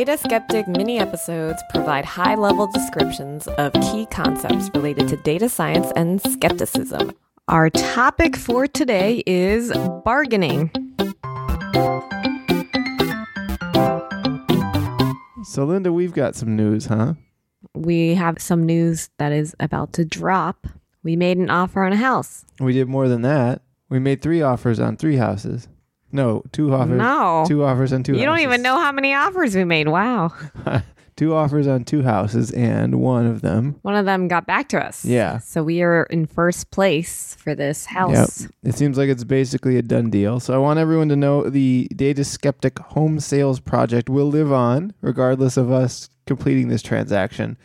Data Skeptic mini episodes provide high level descriptions of key concepts related to data science and skepticism. Our topic for today is bargaining. So, Linh Da, we've got some news, huh? We have some news that is about to drop. We made an offer on a house. We did more than that. We made three offers on three houses. No, two offers. No. Two offers on two You don't houses. even know how many offers we made. Wow. two offers on two houses, and one of them. One of them got back to us. Yeah. So we are in first place for this house. Yep. It seems like it's basically a done deal. So I want everyone to know the Data Skeptic home sales project will live on, regardless of us completing this transaction.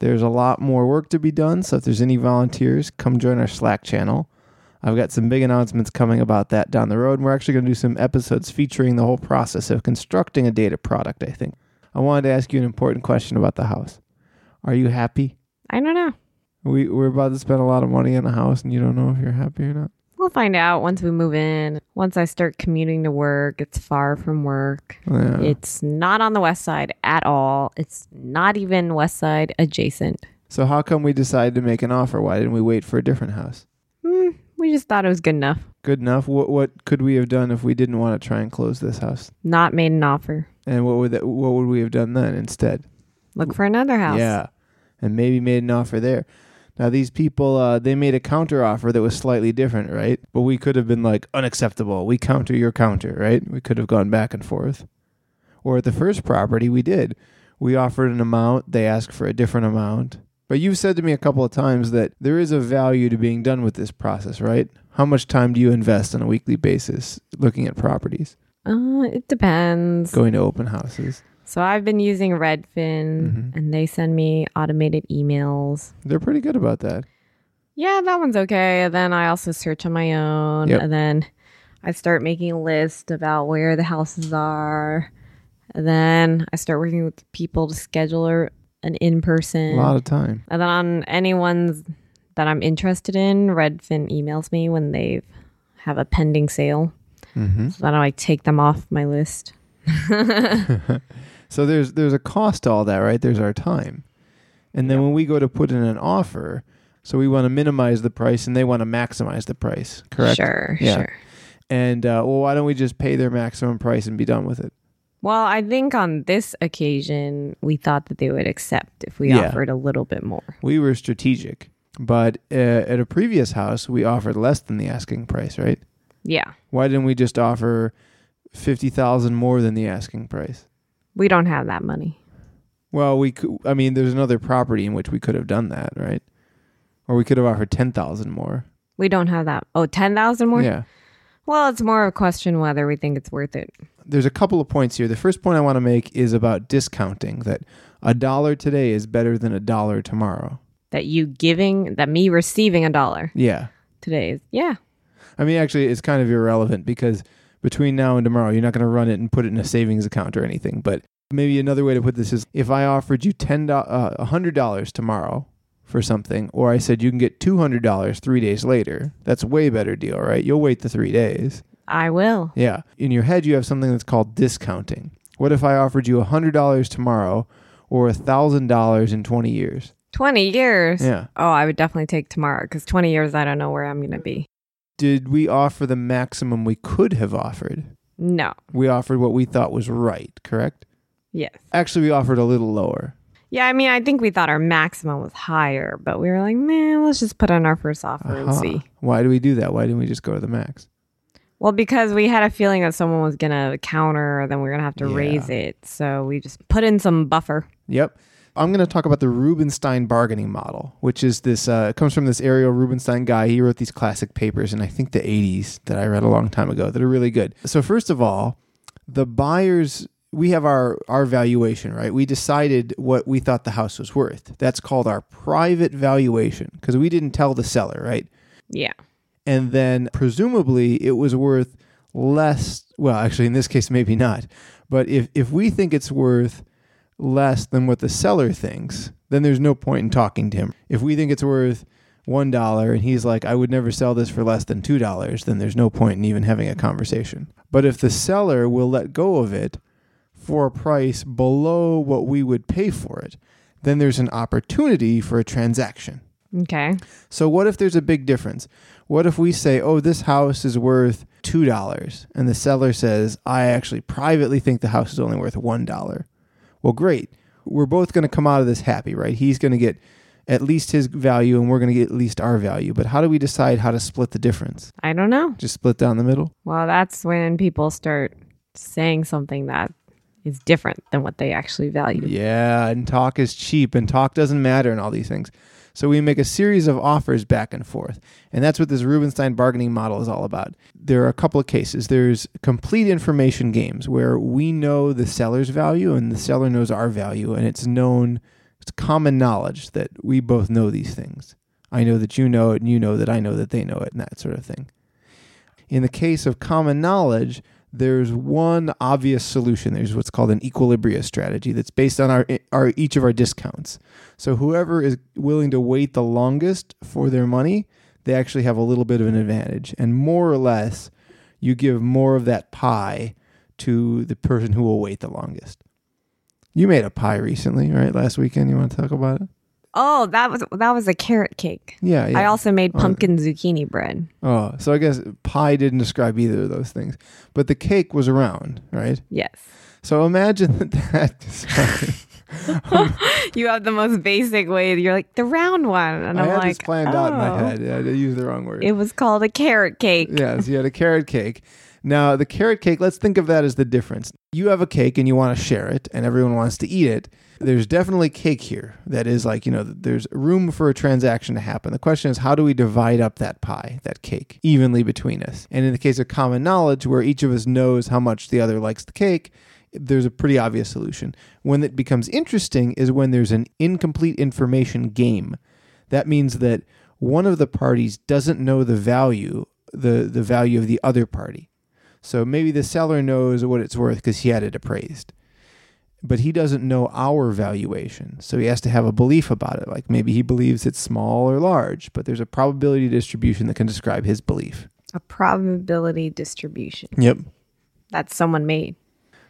There's a lot more work to be done. So if there's any volunteers, come join our Slack channel. I've got some big announcements coming about that down the road. And we're actually going to do some episodes featuring the whole process of constructing a data product, I think. I wanted to ask you an important question about the house. Are you happy? I don't know. We, we're about to spend a lot of money on a house, and you don't know if you're happy or not. We'll find out once we move in. Once I start commuting to work, it's far from work. Yeah. It's not on the west side at all. It's not even west side adjacent. So how come we decided to make an offer? Why didn't we wait for a different house? We just thought it was good enough. Good enough. What what could we have done if we didn't want to try and close this house? Not made an offer. And what would that, what would we have done then instead? Look for another house. Yeah, and maybe made an offer there. Now these people, uh, they made a counter offer that was slightly different, right? But we could have been like unacceptable. We counter your counter, right? We could have gone back and forth. Or at the first property, we did. We offered an amount. They asked for a different amount. But you've said to me a couple of times that there is a value to being done with this process, right? How much time do you invest on a weekly basis looking at properties, Uh, it depends. going to open houses? So I've been using Redfin Mhm. and they send me automated emails. They're pretty good about that. Yeah, that one's okay. And then I also search on my own. Yep. And then I start making a list about where the houses are. And then I start working with people to schedule a- an in person. A lot of time. And then on any ones that I'm interested in, Redfin emails me when they have a pending sale. hmm So then I take them off my list. So there's there's a cost to all that, right? There's our time. And then when we go to put in an offer, so we want to minimize the price and they want to maximize the price, correct? Sure, Yeah. sure. And uh, well, why don't we just pay their maximum price and be done with it? Well, I think on this occasion, we thought that they would accept if we Yeah. offered a little bit more. We were strategic, but uh, at a previous house, we offered less than the asking price, right? Yeah. Why didn't we just offer fifty thousand more than the asking price? We don't have that money. Well, we could. I mean, there's another property in which we could have done that, right? Or we could have offered ten thousand more. We don't have that. Oh, 10,000 more? Yeah. Well, it's more of a question whether we think it's worth it. There's a couple of points here. The first point I want to make is about discounting that a dollar today is better than a dollar tomorrow. That you giving, that me receiving a dollar Yeah. today is, yeah. I mean, actually, it's kind of irrelevant because between now and tomorrow, you're not going to run it and put it in a savings account or anything. But maybe another way to put this is if I offered you ten uh, $100 tomorrow for something, or I said you can get $200 three days later, that's a way better deal, right? You'll wait the three days. I will. Yeah. In your head, you have something that's called discounting. What if I offered you $100 tomorrow or $1,000 in 20 years? 20 years. Yeah. Oh, I would definitely take tomorrow because 20 years, I don't know where I'm going to be. Did we offer the maximum we could have offered? No. We offered what we thought was right, correct? Yes. Actually, we offered a little lower. Yeah, I mean, I think we thought our maximum was higher, but we were like, man, let's just put on our first offer and see. Why do we do that? Why didn't we just go to the max? Well, because we had a feeling that someone was going to counter, then we are going to have to Yeah. raise it. So we just put in some buffer. Yep. I'm going to talk about the Rubinstein bargaining model, which is this, uh, it comes from this Ariel Rubinstein guy. He wrote these classic papers in, I think, the 80s that I read a long time ago that are really good. So, first of all, the buyers, we have our, our valuation, right? We decided what we thought the house was worth. That's called our private valuation because we didn't tell the seller, right? Yeah. And then presumably it was worth less well actually in this case maybe not. But if if we think it's worth less than what the seller thinks then there's no point in talking to him. If we think it's worth one dollar and he's like i would never sell this for less than two dollars then there's no point in even having a conversation. But if the seller will let go of it for a price below what we would pay for it, then there's an opportunity for a transaction. Okay. So, what if there's a big difference? What if we say, oh, this house is worth $2, and the seller says, I actually privately think the house is only worth $1? Well, great. We're both going to come out of this happy, right? He's going to get at least his value, and we're going to get at least our value. But how do we decide how to split the difference? I don't know. Just split down the middle? Well, that's when people start saying something that is different than what they actually value. Yeah, and talk is cheap, and talk doesn't matter, and all these things. So we make a series of offers back and forth. And that's what this Rubinstein bargaining model is all about. There are a couple of cases. There's complete information games where we know the seller's value and the seller knows our value, and it's known, it's common knowledge that we both know these things. I know that you know it, and you know that I know that they know it, and that sort of thing. In the case of common knowledge, there's one obvious solution. There's what's called an equilibria strategy that's based on our, our each of our discounts. So whoever is willing to wait the longest for their money, they actually have a little bit of an advantage. And more or less, you give more of that pie to the person who will wait the longest. You made a pie recently, right? Last weekend. You want to talk about it? Oh, that was that was a carrot cake. Yeah, yeah. I also made oh, pumpkin zucchini bread. Oh, so I guess pie didn't describe either of those things, but the cake was around, right? Yes. So imagine that that describes. you have the most basic way. You're like the round one, and I I'm had like, this planned out in my "Oh." head. Yeah, I used the wrong word. It was called a carrot cake. yes, you had a carrot cake. Now, the carrot cake, let's think of that as the difference. You have a cake and you want to share it, and everyone wants to eat it. There's definitely cake here that is like, you know, there's room for a transaction to happen. The question is, how do we divide up that pie, that cake, evenly between us? And in the case of common knowledge, where each of us knows how much the other likes the cake, there's a pretty obvious solution. When it becomes interesting is when there's an incomplete information game. That means that one of the parties doesn't know the value, the, the value of the other party. So maybe the seller knows what it's worth because he had it appraised. But he doesn't know our valuation. So he has to have a belief about it. Like maybe he believes it's small or large, but there's a probability distribution that can describe his belief. A probability distribution Yep. that someone made.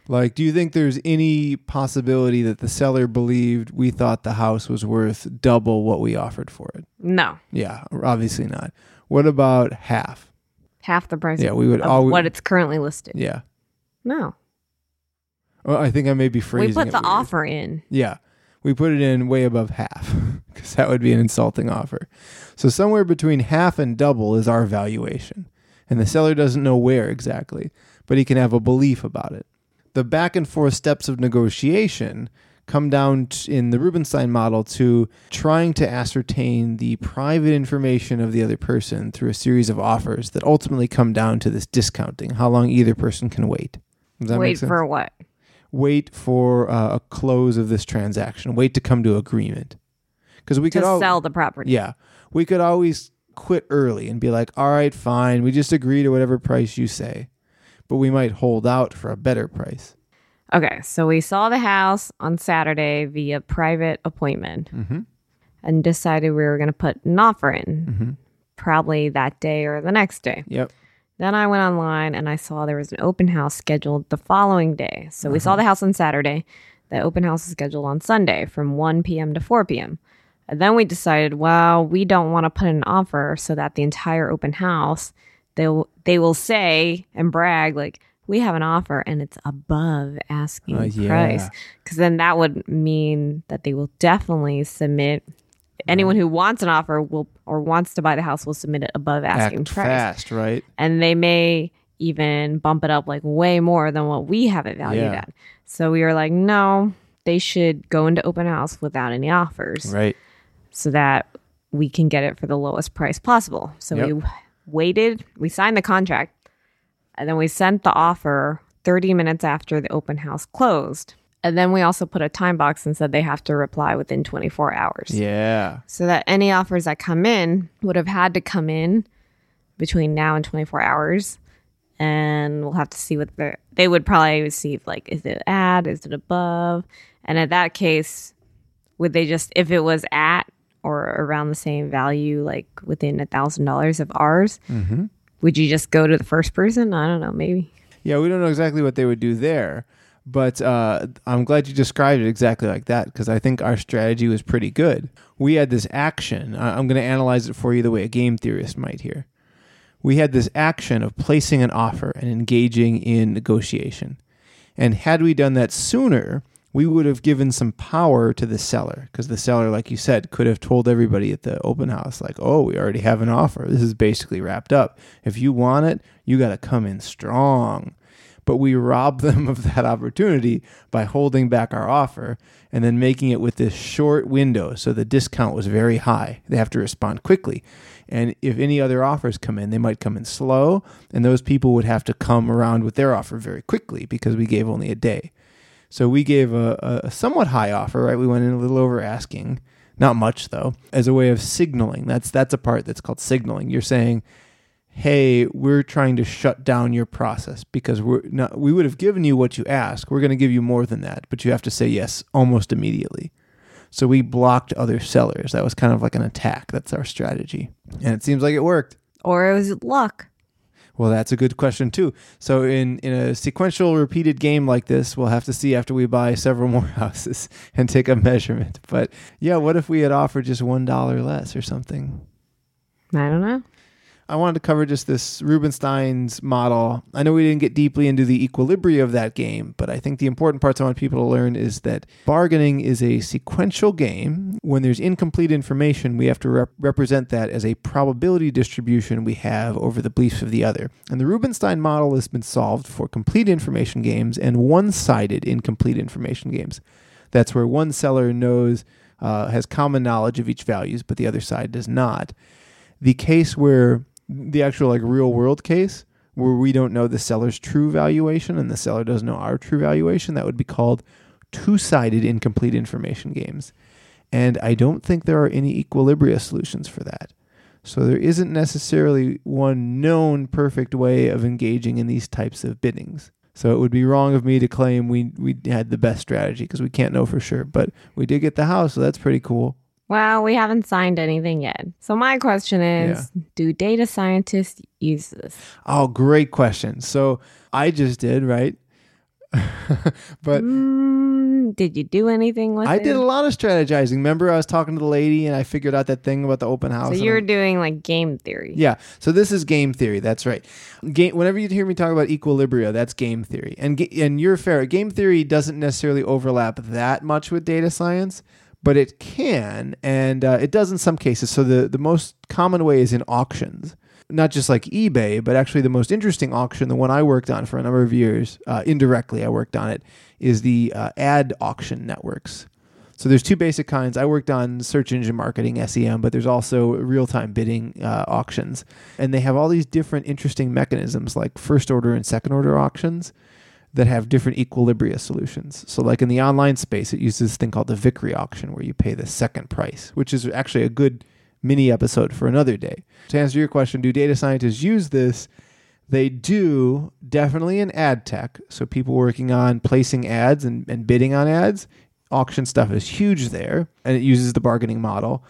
Like, do you think there's any possibility that the seller believed we thought the house was worth double what we offered for it? No, Yeah, obviously not. What about half? Half the price. Yeah, we would of always. what it's currently listed. yeah. No, Well, I think I may be phrasing we put it the weird. offer in. Yeah. We put it in way above half because that would be an insulting offer. So somewhere between half and double is our valuation. And the seller doesn't know where exactly, but he can have a belief about it. The back and forth steps of negotiation come down t- in the Rubinstein model to trying to ascertain the private information of the other person through a series of offers that ultimately come down to this discounting, how long either person can wait. Does that make Wait for what? wait for uh, a close of this transaction. Wait to come to agreement. Because we could al- sell the property. yeah, we could always quit early and be like, "All right, fine, we just agree to whatever price you say," but we might hold out for a better price. Okay, so we saw the house on Saturday via private appointment Mm-hmm. and decided we were going to put an offer in, Mm-hmm. probably that day or the next day. Yep. Then I went online and I saw there was an open house scheduled the following day. So we Uh-huh. saw the house on Saturday. The open house is scheduled on Sunday from 1 p.m. to 4 p.m. And then we decided, well, we don't want to put an offer so that the entire open house they will they will say and brag like we have an offer and it's above asking Uh, yeah. price because then that would mean that they will definitely submit anyone who wants an offer will or wants to buy the house will submit it above asking Act price fast, right? and they may even bump it up like way more than what we have it valued Yeah. at. So we were like, no, they should go into open house without any offers Right. so that we can get it for the lowest price possible. So Yep. we waited, we signed the contract, and then we sent the offer 30 minutes after the open house closed. And then we also put a time box and said they have to reply within 24 hours Yeah. so that any offers that come in would have had to come in between now and 24 hours and we'll have to see what the they would probably receive like is it at is it above and at that case would they just if it was at or around the same value like within a thousand dollars of ours Mm-hmm. Would you just go to the first person i don't know maybe Yeah, we don't know exactly what they would do there, But uh, I'm glad you described it exactly like that because I think our strategy was pretty good. We had this action. I'm going to analyze it for you the way a game theorist might here. We had this action of placing an offer and engaging in negotiation. And had we done that sooner, we would have given some power to the seller because the seller, like you said, could have told everybody at the open house, like, oh, we already have an offer. This is basically wrapped up. If you want it, you got to come in strong. But we robbed them of that opportunity by holding back our offer and then making it with this short window. So the discount was very high. They have to respond quickly. And if any other offers come in, they might come in slow, and those people would have to come around with their offer very quickly because we gave only a day. So we gave a, a somewhat high offer, right? We went in a little over asking, not much though, as a way of signaling. That's that's a part that's called signaling. You're saying, "Hey, we're trying to shut down your process because we're not. We would have given you what you asked. We're going to give you more than that, but you have to say yes almost immediately." So we blocked other sellers. That was kind of like an attack. That's our strategy, and it seems like it worked. Or it was luck. Well, that's a good question too. So in in a sequential repeated game like this, we'll have to see after we buy several more houses and take a measurement. But yeah, what if we had offered just one dollar less or something? I don't know. I wanted to cover just this Rubinstein's model. I know we didn't get deeply into the equilibrium of that game, but I think the important parts I want people to learn is that bargaining is a sequential game. When there's incomplete information, we have to rep- represent that as a probability distribution we have over the beliefs of the other. And the Rubinstein model has been solved for complete information games and one sided incomplete information games. That's where one seller knows, uh, has common knowledge of each values, but the other side does not. The case where the actual like real world case where we don't know the seller's true valuation and the seller doesn't know our true valuation, that would be called two sided incomplete information games. And I don't think there are any equilibria solutions for that. So there isn't necessarily one known perfect way of engaging in these types of biddings. So it would be wrong of me to claim we we had the best strategy because we can't know for sure. But we did get the house, so that's pretty cool. Well, we haven't signed anything yet. So my question is, do data scientists use this? Oh, great question. So I just did, right? but Mm, did you do anything with I it? did a lot of strategizing. Remember, I was talking to the lady and I figured out that thing about the open house. So you're I'm- doing like game theory. yeah. So this is game theory. That's right. Game. Whenever you hear me talk about equilibria, that's game theory. And and you're fair. Game theory doesn't necessarily overlap that much with data science, but it can, and uh, it does in some cases. So the the most common way is in auctions. Not just like eBay, but actually the most interesting auction, the one I worked on for a number of years, uh, indirectly I worked on it, is the uh, ad auction networks. So there's two basic kinds. I worked on search engine marketing (SEM), but there's also real-time bidding uh, auctions, and they have all these different interesting mechanisms, like first-order and second-order auctions, that have different equilibria solutions. So, like in the online space, it uses this thing called the Vickrey auction, where you pay the second price, which is actually a good mini episode for another day. To answer your question, do data scientists use this? They do definitely in ad tech. So people working on placing ads and, and bidding on ads, auction stuff is huge there, and it uses the bargaining model.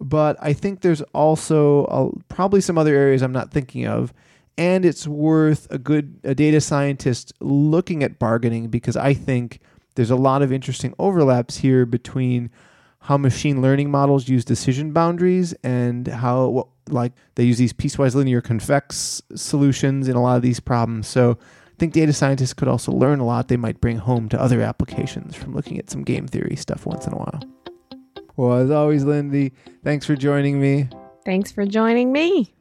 But I think there's also a, probably some other areas I'm not thinking of, and it's worth a good a data scientist looking at bargaining because I think there's a lot of interesting overlaps here between how machine learning models use decision boundaries and how what, like they use these piecewise linear convex solutions in a lot of these problems. So I think data scientists could also learn a lot they might bring home to other applications from looking at some game theory stuff once in a while. Well, as always, Lindy, thanks for joining me. Thanks for joining me.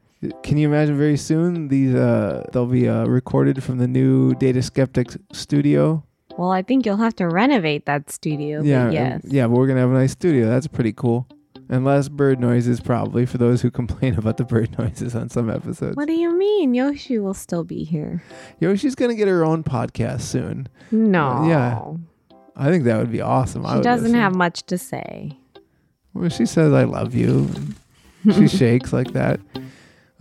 Can you imagine very soon these uh, they'll be uh, recorded from the new Data Skeptic studio? Well, I think you'll have to renovate that studio. yeah, but yes. yeah, but we're gonna have a nice studio. That's pretty cool. And less bird noises, probably for those who complain about the bird noises on some episodes. What do you mean? Yoshi will still be here. Yoshi's gonna get her own podcast soon. No. yeah. I think that would be awesome. She doesn't listen. have much to say. Well, she says I love you. she shakes like that.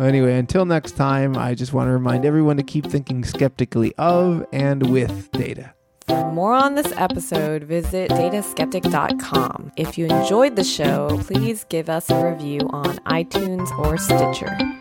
Anyway, until next time, I just want to remind everyone to keep thinking skeptically of and with data. For more on this episode, visit dataskeptic.com. If you enjoyed the show, please give us a review on iTunes or Stitcher.